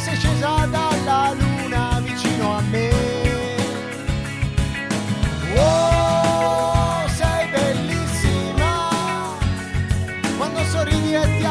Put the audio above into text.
sei scesa dalla luna vicino a me. Oh, sei bellissima, quando sorridi e ti